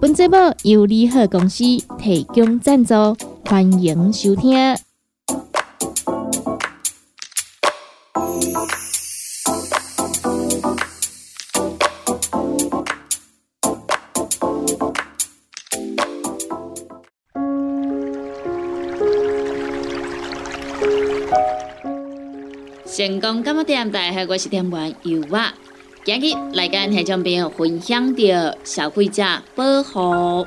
本节目由利好公司提供赞助，欢迎收听。成功干么点？大家好，我是店员尤娃。今日来跟听众朋友分享到消费者保护。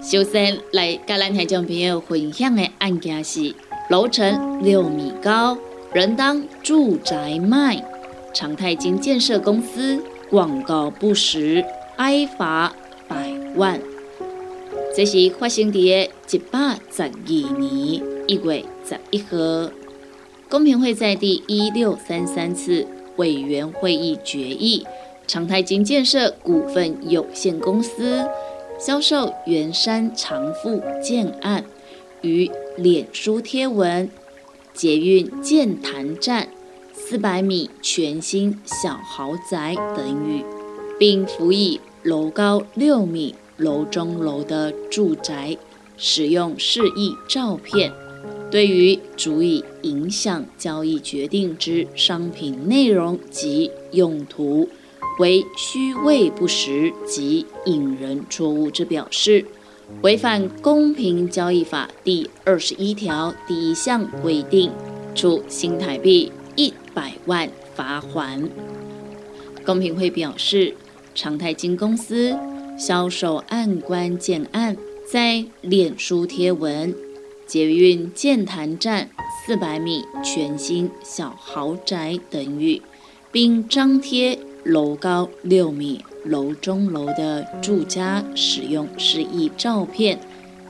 首先来跟咱听众朋友分享的案件是楼层六米高，人当住宅卖，长泰金建设公司广告不实，挨罚百万。这是发生伫一百十二年一月十一号，公平会在第一六三三次。委员会议决议，长泰金建设股份有限公司销售圆山长富建案于脸书贴文，捷运建潭站四百米全新小豪宅等语，并辅以楼高六米、楼中楼的住宅使用示意照片。对于足以影响交易决定之商品内容及用途为虚伪不实及引人错误之表示，违反公平交易法第二十一条第一项规定，处新台币一百万罚款。公平会表示，长泰金公司销售案关建案在脸书贴文。捷运建潭站四百米全新小豪宅等语，并张贴楼高六米、楼中楼的住家使用示意照片，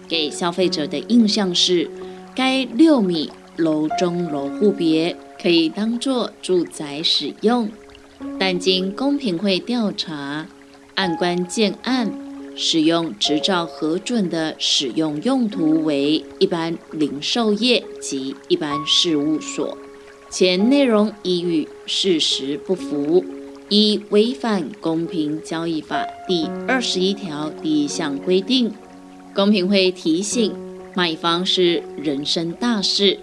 给消费者的印象是该六米楼中楼户别可以当作住宅使用，但经公平会调查，案关建案。使用执照核准的使用用途为一般零售业及一般事务所，且内容已与事实不符，已违反公平交易法第二十一条第一项规定。公平会提醒，买房是人生大事，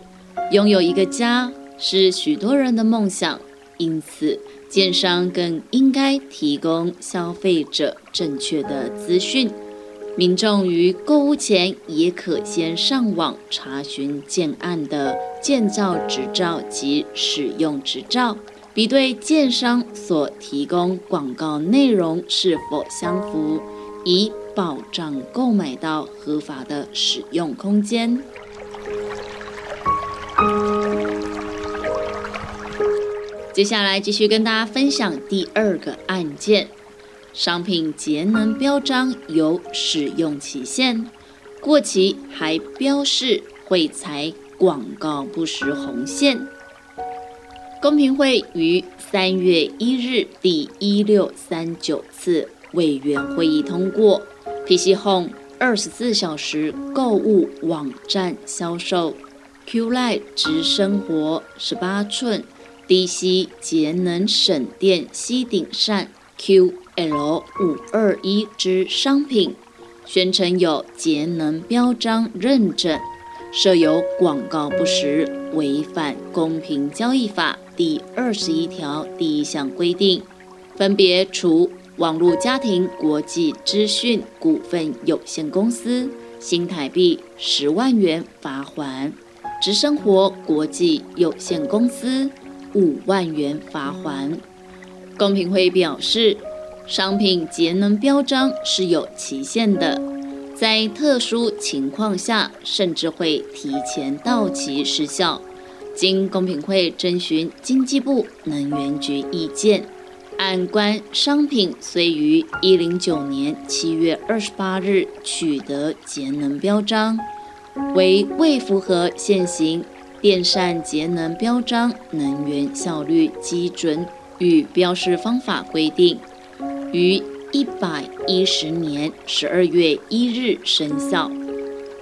拥有一个家是许多人的梦想，因此。建商更应该提供消费者正确的资讯，民众于购物前也可先上网查询建案的建造执照及使用执照，比对建商所提供广告内容是否相符，以保障购买到合法的使用空间。接下来继续跟大家分享第二个案件：商品节能标章有使用期限，过期还标示会采广告不实红线。公平会于三月一日第一六三九次委员会议通过，PC Home 二十四小时购物网站销售。Q Light 直生活。十八寸。低吸节能省电吸顶扇。QL 五二一之商品，宣称有节能标章认证，设有广告不实，违反公平交易法。第二十一条第一项规定，分别处网络家庭国际资讯股份有限公司新台币十万元罚款，直生活国际有限公司。五万元罚款。公平会表示，商品节能标章是有期限的，在特殊情况下，甚至会提前到期失效。经公平会征询经济部能源局意见，按关商品虽于一零九年七月二十八日取得节能标章，为未符合现行电扇节能标章能源效率基准与标示方法规定，于一百一十年十二月一日生效。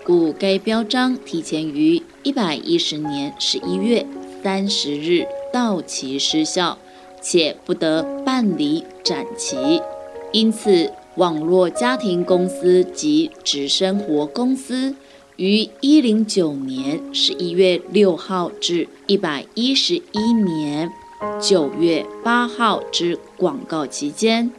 故该标章提前于一百一十年十一月三十日到期失效，且不得办理展期。因此，网络家庭公司及直生活公司。于一零九年十一月六号至一百一十一年九月八号之广告期间，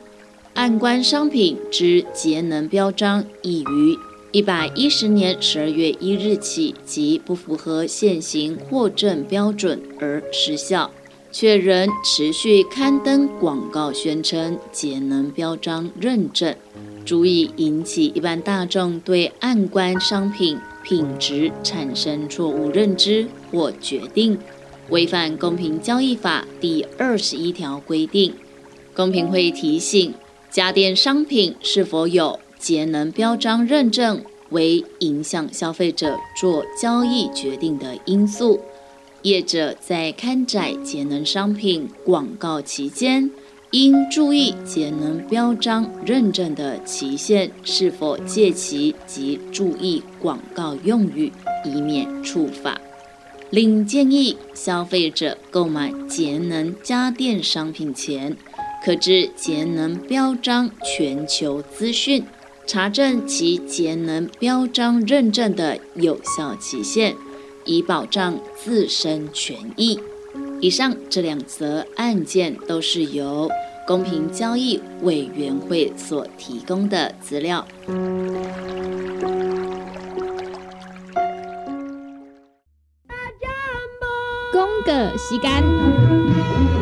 按关商品之节能标章已于一百一十年十二月一日起即不符合现行货证标准而失效，却仍持续刊登广告宣称节能标章认证。足以引起一般大众对暗关商品品质产生错误认知或决定，违反公平交易法第二十一条规定。公平会提醒，家电商品是否有节能标章认证为影响消费者做交易决定的因素。业者在刊载节能商品广告期间。应注意节能标章认证的期限是否届期及注意广告用语，以免触法。另建议消费者购买节能家电商品前，可至节能标章全球资讯，查证其节能标章认证的有效期限，以保障自身权益。以上这两则案件都是由公平交易委员会所提供的资料。公个时间。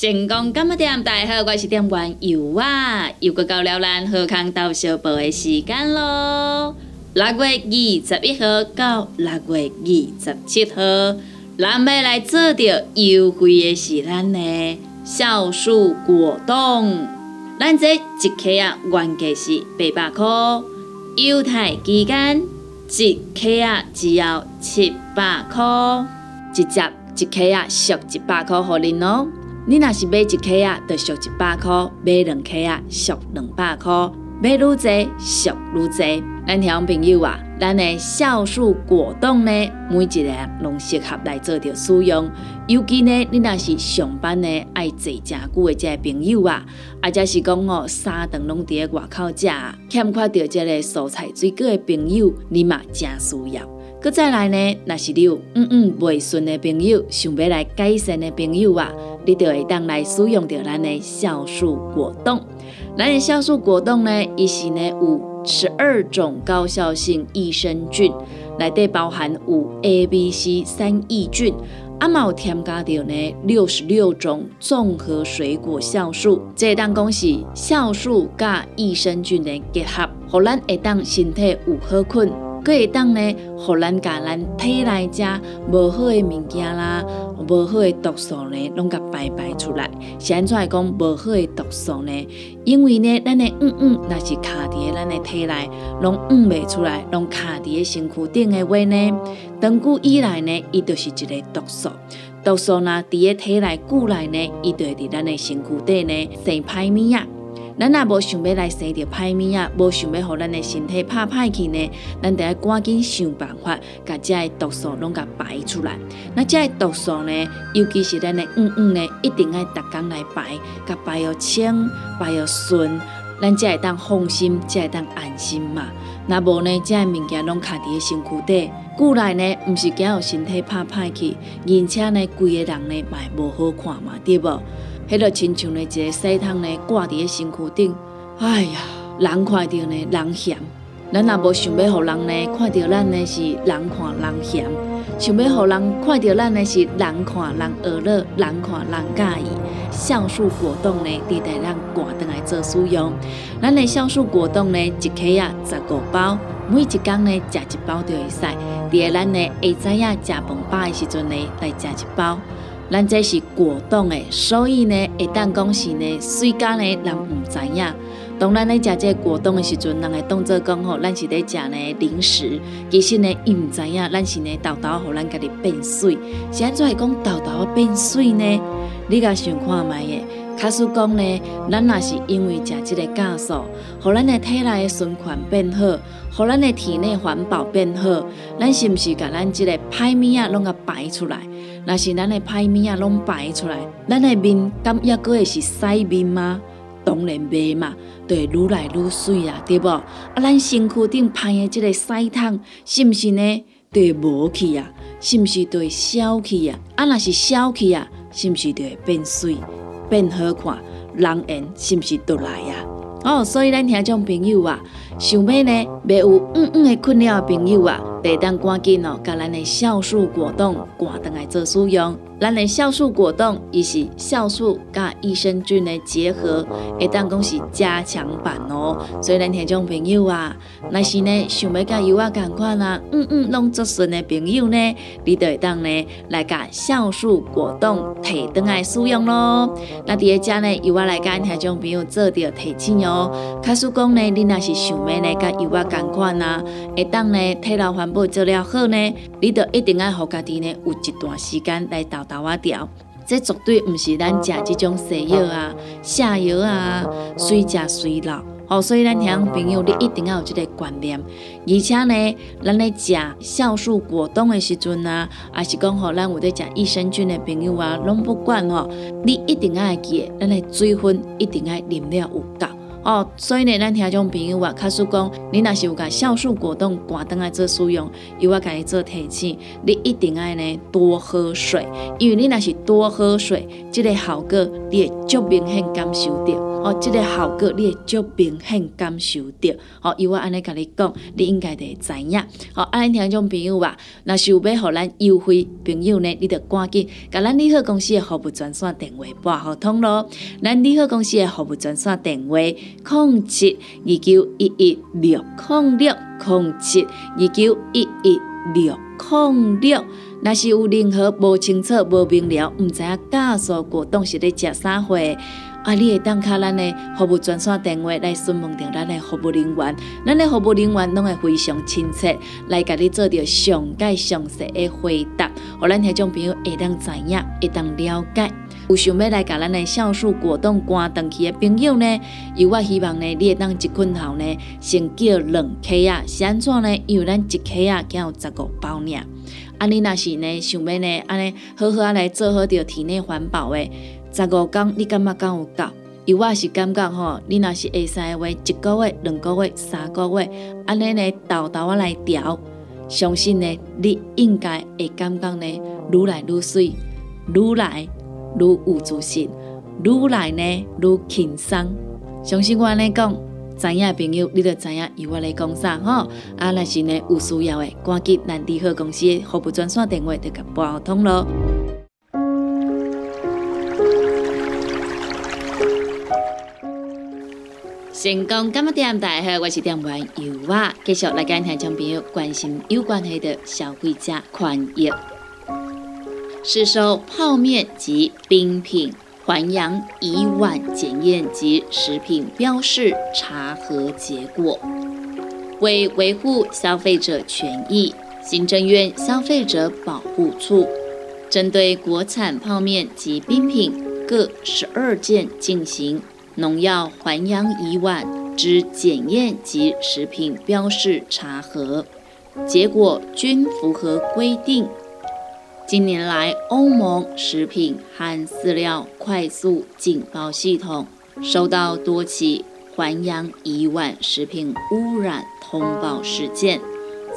成功干么店，大家好，我是店员尤啊，又过到了咱贺康到小报的时间咯。六月二十一号到六月二十七号，咱要来做着优惠的是咱的酵素果冻，咱这一克啊原价是八百块，优待期间一克啊只要七百块，直接一克啊俗一百块互恁哦。你若是买一克啊，就俗一百块；买两克啊，俗两百块。买愈多，俗愈多。咱听朋友啊，咱的酵素果冻呢，每一个拢适合来做着使用。尤其呢，你若是上班呢爱坐诚久的这朋友啊，或者是讲哦，三顿拢伫咧外口食，欠缺着这个蔬菜水果的朋友，你嘛真需要。搁再来呢，若是你有嗯嗯未顺的朋友，想要来改善的朋友啊。你就会当来使用着咱的酵素果冻。咱的酵素果冻呢，伊是呢有十二种高效性益生菌，内底包含有 A、B、C 三益菌，啊嘛有添加着呢六十六种综合水果酵素。这当讲是酵素加益生菌的结合，让咱会当身体有好困。可会当呢，互咱甲咱体内遮无好的物件啦，无好的毒素呢，拢甲排排出来。现在讲无好的毒素呢，因为呢，咱的嗯嗯，若是卡伫诶咱的体内，拢嗯袂出来，拢卡伫诶身躯顶的话呢，长久以来呢，伊就是一个毒素。毒素呢，伫诶体内久来呢，伊就会伫咱诶身躯底呢生歹物啊。咱若无想要来生着歹物啊，无想要互咱的身体拍歹去呢，咱得赶紧想办法，甲遮的毒素拢甲排出来。那遮的毒素呢，尤其是咱的嗯嗯呢，一定要逐工来排，甲排又清，排又顺，咱才会当放心，才会当安心嘛。若无呢，遮的物件拢卡伫个身躯底，久来呢，毋是惊互身体拍歹去，而且呢，规个人呢，嘛无好看嘛，对无？迄个亲像呢一个细汤呢挂伫个身躯顶，哎呀，人看到呢人嫌，咱也无想要互人呢看到咱呢是人看人嫌，想要互人看到咱呢是人看人恶乐，人看人介意。酵素果冻呢，伫台咱挂登来做使用。咱的酵素果冻呢，一克啊十五包，每一工呢食一包就会使。伫个咱呢下早仔食饭饱的时阵呢来食一包。咱这是果冻诶，所以呢，一旦讲是呢，水果呢，人毋知影。当咱咧食这果冻的时阵，人会当做讲吼，咱是咧食呢零食。其实呢，伊毋知影，咱是呢豆豆互咱家己变水。是安怎会讲豆豆变水呢？你甲想看卖诶。卡叔讲呢，咱若是因为食即个酵素，互咱的体内的循环变好，互咱的体内环保变好，咱是毋是甲咱即个歹物啊拢甲排出来？若是咱的歹物啊拢排出来，咱的面敢抑阁会是洗面吗？当然袂嘛，就会愈来愈水啊，对无？啊，咱身躯顶排的即个屎桶，是毋是呢？就会无去啊？是毋是就会消去啊？啊，若是消去啊，是毋是就会变水？变好看，人缘是毋是都来呀？哦，所以咱听众朋友啊，想要呢，没有嗯嗯的困扰的朋友啊，得当赶紧哦，甲咱的酵素果冻赶倒来做使用。咱的酵素果冻，伊是酵素加益生菌的结合，会当讲是加强版哦。所以咱听众朋友啊，若是呢想要甲油啊共款啊，嗯嗯，拢做顺的朋友呢，你就会当呢来甲酵素果冻提倒来使用咯。那第二家呢，油啊来甲听众朋友做着提醒哦。卡叔讲呢，你若是想要呢甲油啊共款啊，会当呢体老环保做了好呢，你就一定要互家己呢有一段时间来到。豆啊调，这绝对毋是咱食即种西药啊、下药啊，随食随老。哦，所以咱听朋友，你一定要有即个观念。而且呢，咱咧食酵素果冻的时阵啊，也是讲吼，咱有在食益生菌的朋友啊，拢不管吼，你一定要记，咱的水分一定要啉了有够。哦，所以呢，咱听种朋友啊，卡说讲，你若是有甲酵素果冻挂灯来做使用，又要甲伊做提醒，你一定爱呢多喝水，因为你若是多喝水，即个效果你会足明显感受到。哦，即个效果你会足明显感受到。哦，由我安尼甲你讲，你应该会知影。好，安尼听种朋友吧，若是有要互咱优惠朋友呢，你得赶紧甲咱利好公司的服务专线电话拨互通咯。咱利好公司的服务专线电话。控七二九一一六控六控七二九一一六控六，若是有任何无清楚、无明了，毋知影加速果冻是咧食啥货，啊，你会当卡咱的服务专线电话来询问着咱的服务人员，咱的服务人员拢会非常亲切，来甲你做着上解详细的回答，互咱迄种朋友会当知影，会当了解。有想要来甲咱的酵素果冻关断去的朋友呢？由我希望呢，你会当一困后呢，先叫两克啊，是安怎呢？因为咱一克啊，仅有十五包呢。啊，你若是呢，想要呢，安尼好好啊来做好着体内环保的，十五天你感觉敢有够？由我是感觉吼，你若是会使的话，一个月、两个月、三个月，安尼呢，豆豆啊来调，相信呢，你应该会感觉呢，愈来愈水，愈来。愈有自信，愈来呢愈轻松。相信我安尼讲，知影朋友，你就知影伊我来讲啥吼。啊，若是呢有需要的，赶紧咱利好公司的服务专线电话，就甲拨通咯。成功今日点大好，我是点完油啊，继续来跟听众朋友关心有关系的消费者权益。市售泡面及冰品环阳乙烷检验及食品标示查核结果，为维护消费者权益，行政院消费者保护处针对国产泡面及冰品各十二件进行农药环氧乙烷之检验及食品标示查核，结果均符合规定。近年来，欧盟食品和饲料快速警报系统收到多起环氧乙烷食品污染通报事件，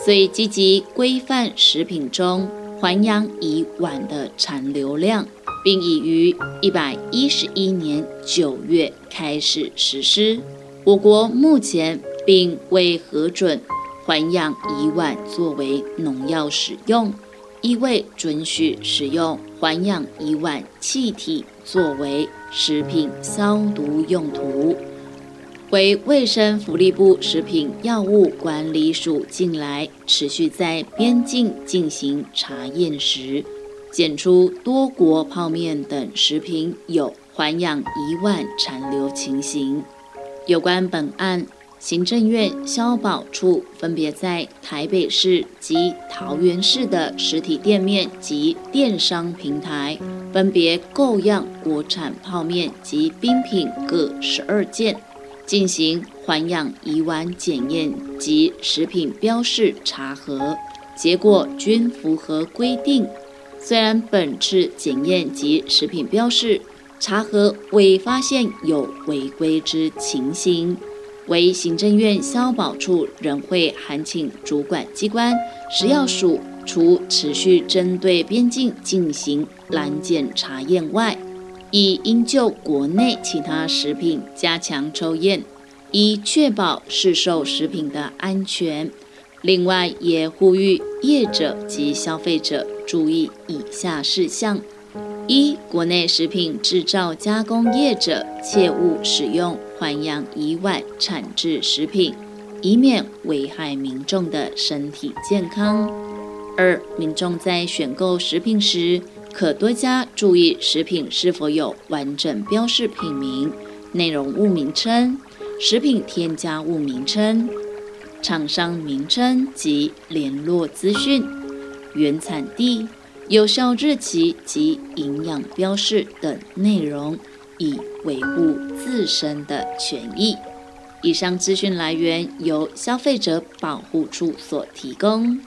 所以积极规范食品中环氧乙烷的残留量，并已于一百一十一年九月开始实施。我国目前并未核准环氧乙烷作为农药使用。亦未准许使用环氧乙烷气体作为食品消毒用途。为卫生福利部食品药物管理署近来持续在边境进行查验时，检出多国泡面等食品有环氧乙烷残留情形。有关本案，行政院消保处分别在台北市及桃园市的实体店面及电商平台，分别购样国产泡面及冰品各十二件，进行环氧乙烷检验及食品标示查核，结果均符合规定。虽然本次检验及食品标示查核未发现有违规之情形，为行政院消保处仍会函请主管机关食药署，除持续针对边境进行拦检查验外，亦应就国内其他食品加强抽验，以确保市售食品的安全。另外，也呼吁业者及消费者注意以下事项：一、国内食品制造加工业者切勿使用环氧乙烷产制食品，以免危害民众的身体健康；二、民众在选购食品时，可多加注意食品是否有完整标示品名、内容物名称、食品添加物名称。厂商名称及联络资讯、原产地、有效日期及营养标示等内容，以维护自身的权益。以上资讯来源由消费者保护处所提供。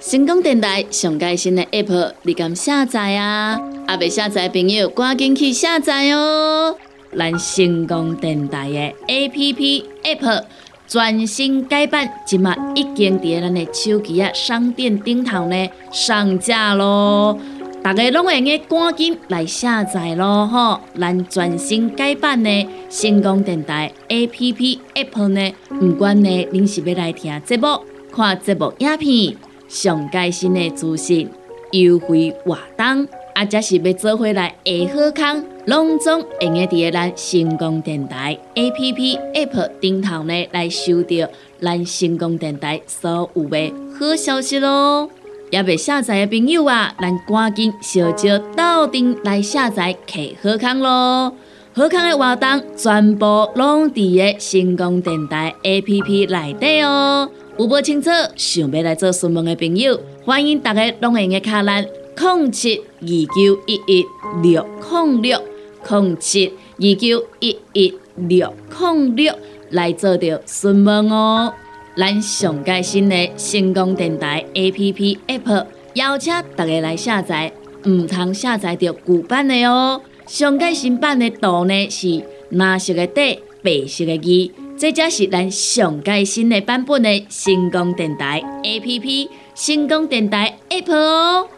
成功电台上盖新的 App，你敢下载啊？阿未下载朋友，赶紧去下载哦！咱成功电台的 App App 全新改版，今麦已经伫咱的手机啊商店顶头呢上架咯。大家拢会用赶紧来下载咯吼！咱全新改版的成功电台 App App 呢，不管呢您是要来听节目、看节目影片。上盖新的资讯、优惠活动，啊，则是要做回来下好康，拢总会用伫咱成功电台 A P P App 顶头呢来收到咱成功电台所有的好消息咯。也未下载的朋友啊，咱赶紧小招到顶来下载客好康咯。好康的活动全部拢伫个成功电台 A P P 内底哦。有无清楚？想要来做询问的朋友，欢迎大家拢用个卡栏零七二九一一六零六零七二九一一六零六来做着询问哦。咱上盖新的成功电台 A P P App，邀请大家来下载，唔通下载着旧版的哦。上盖新版的图呢是蓝色的底，白色的字。这才是咱上盖新的版本的星光电台 A P P，星光电台 App 哦。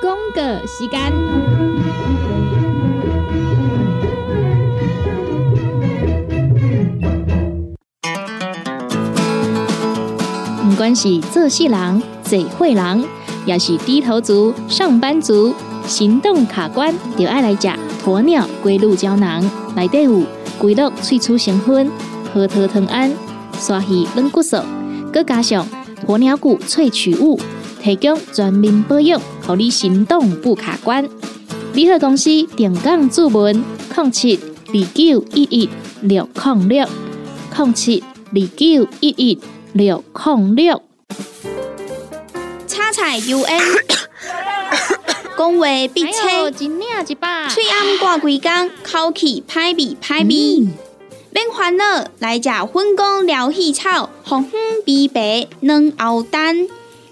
公个时间，不管是做事人、做会人。要是低头族、上班族、行动卡关，就爱来食鸵鸟龟鹿胶囊。内底有龟鹿萃取成分，核桃藤胺、刷鱼软骨素，佮加上鸵鸟骨萃取物，提供全面保养，让你行动不卡关。联合公司定岗注文：零七二九一一六零六零七二九一一六零六。彩 U N，讲话必切，嘴暗挂几工，口气歹味歹味。免烦恼，来食粉工疗气草，红粉碧白软喉丹，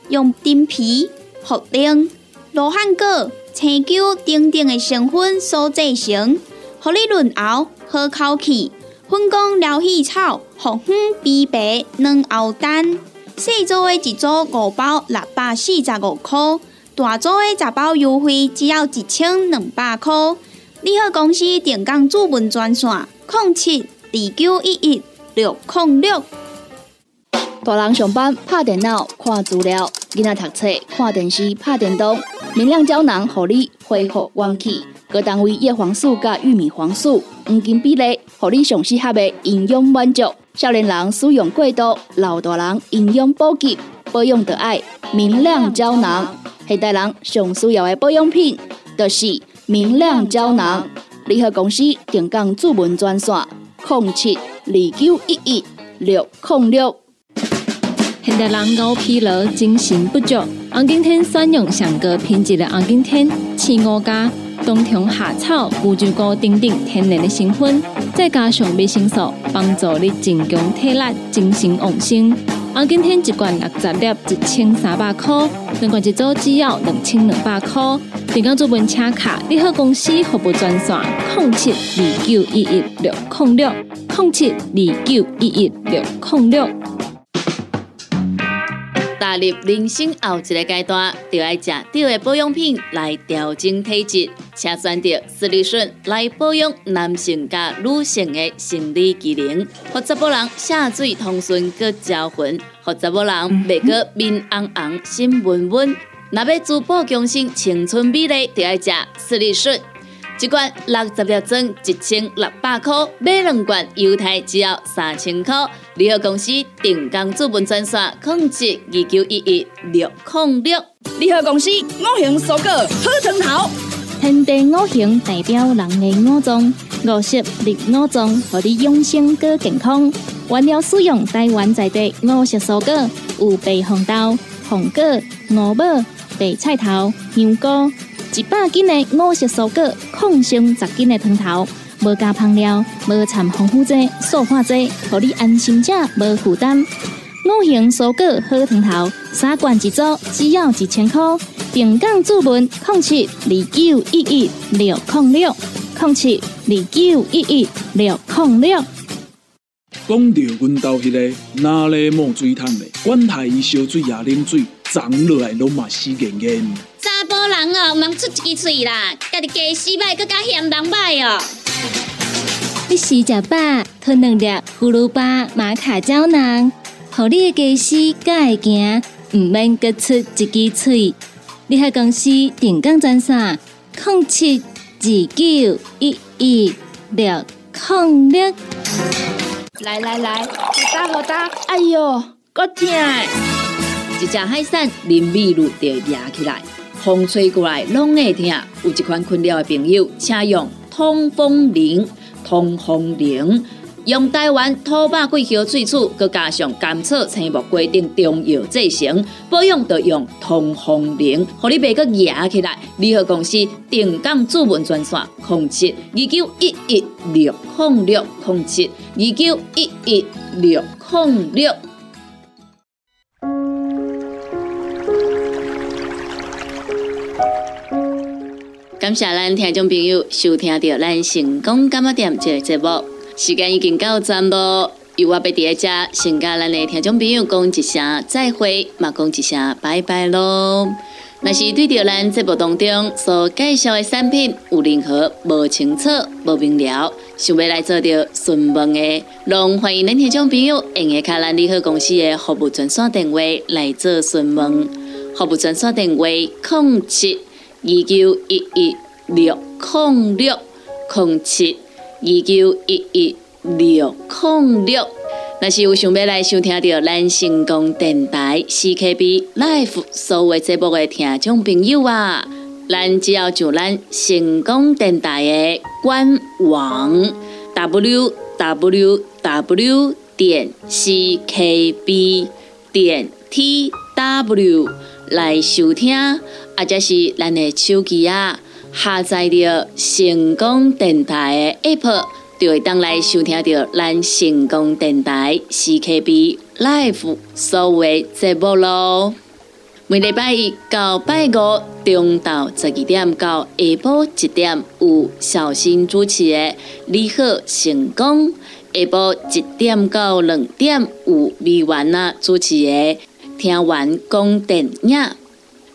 用丁皮、茯苓、罗汉果、青椒等等的成分所制成，合你润喉好口气。粉工疗气草，红粉碧白软喉丹。四组的一组五包六百四十五块，大组的十包优惠只要一千两百块。你好，公司电工主文专线：零七二九一一六零六。大人上班拍电脑看资料，囡仔读册看电视拍电动。明亮胶囊，互你恢复元气。各单位叶黄素加玉米黄素黄金比例，互你上适合的营养满足。少年人使用过度，老大人营养补给，保养得爱明亮胶囊。现代人上需要的保养品，就是明亮胶囊。联合公司定岗主文专线：零七二九一一六零六。现代人熬疲劳、精神不足，红景天选用上个品质的红景天，青五加冬虫夏草、乌鸡菇等等天然的成分，再加上维生素，帮助你增强体力、精神旺盛。红景天一罐六十粒，一千三百块；两罐一组只要两千两百块。订购做文车卡，你好公司服务专线：零七二九一一六零六零七二九一一六零六。踏入人生后一个阶段，就要食对的保养品来调整体质，请选择斯利顺来保养男性加女性的生理机能，或查某人下水通顺个招魂，或查某人袂个面红红心温温。若要珠宝强身、青春美丽，就要食斯利顺。一罐六十粒装，一千六百块；买两罐，犹太只要三千块。联合公司定岗资本专线：控制二九一一六零六。联合公司五行蔬果好汤头，天地五行代表人的五脏，五色入五脏，让你养生更健康。原料使用台湾在地五色蔬果，有白红豆、红果、五宝、白菜头、香菇。一百斤的五色蔬果，抗性十斤的汤头，无加香料，无掺防腐剂、塑化剂，让你安心吃，无负担。五行蔬果好汤头，三罐一组，只要一千块。平港注文：控七二九一一六零六零七二九一一六零六。讲到阮兜迄个哪里冒水桶的，管他伊烧水也啉水，长落来拢嘛死严严。查甫人哦，毋通出一支嘴啦，家己家洗歹，更加嫌人歹哦。你洗食饱，吞两粒葫芦巴、马卡胶囊，互你的家洗才会行，唔免各出一支嘴。你系公司定岗赚啥？零七二九一一六零六。来来来，好打好打，哎呦，够痛！一只海扇淋米露就压起来，风吹过来拢会痛。有一款困扰的朋友，请用通风铃。通风铃用台湾土八桂花萃取，佮加上甘草、青木规定中药制成，保养要用通风铃，互你袂佮压起来。联合公司定岗主文专线：控七二九一一六零六控七二九一一六零六。感谢咱听众朋友收听到咱成功感冒店这个节目，时间已经到站咯。由我要伫一只先甲咱的听众朋友讲一声再会，嘛讲一声拜拜咯。若是对着咱节目当中所介绍的产品有任何无清楚、无明了，想要来做着询问的，拢欢迎恁听众朋友用下卡咱利好公司的服务专线电话来做询问。服务专线电话：零七。二九一一六零六零七九一一六零六，若是有想要来收听到咱成功电台 CKB Life 所有节目的听众朋友啊，咱只要就咱成功电台的官网 w w w 点 c k b 点 t w 来收听。或者是咱的手机啊，下载着成功电台的 App，就会当来收听到咱成功电台 CKB Live 所有节目咯。每礼拜一到拜五中昼十二点到下晡一点有小新主持的《你好成功》，下晡一点到两点有美完啊主持的《听完讲电影》。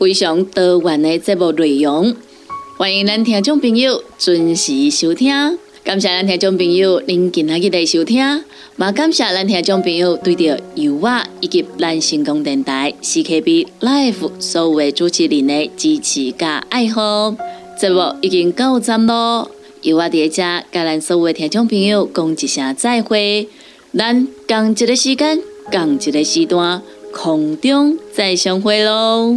非常多元的节目内容，欢迎咱听众朋友准时收听。感谢咱听众朋友您今仔日的收听，也感谢咱听众朋友对着由我以及咱成功电台 CKB Life 所有的主持人的支持加爱护。节目已经到站咯，由我伫遮甲咱所有的听众朋友讲一声再会，咱共一个时间，共一个时段，空中再相会咯。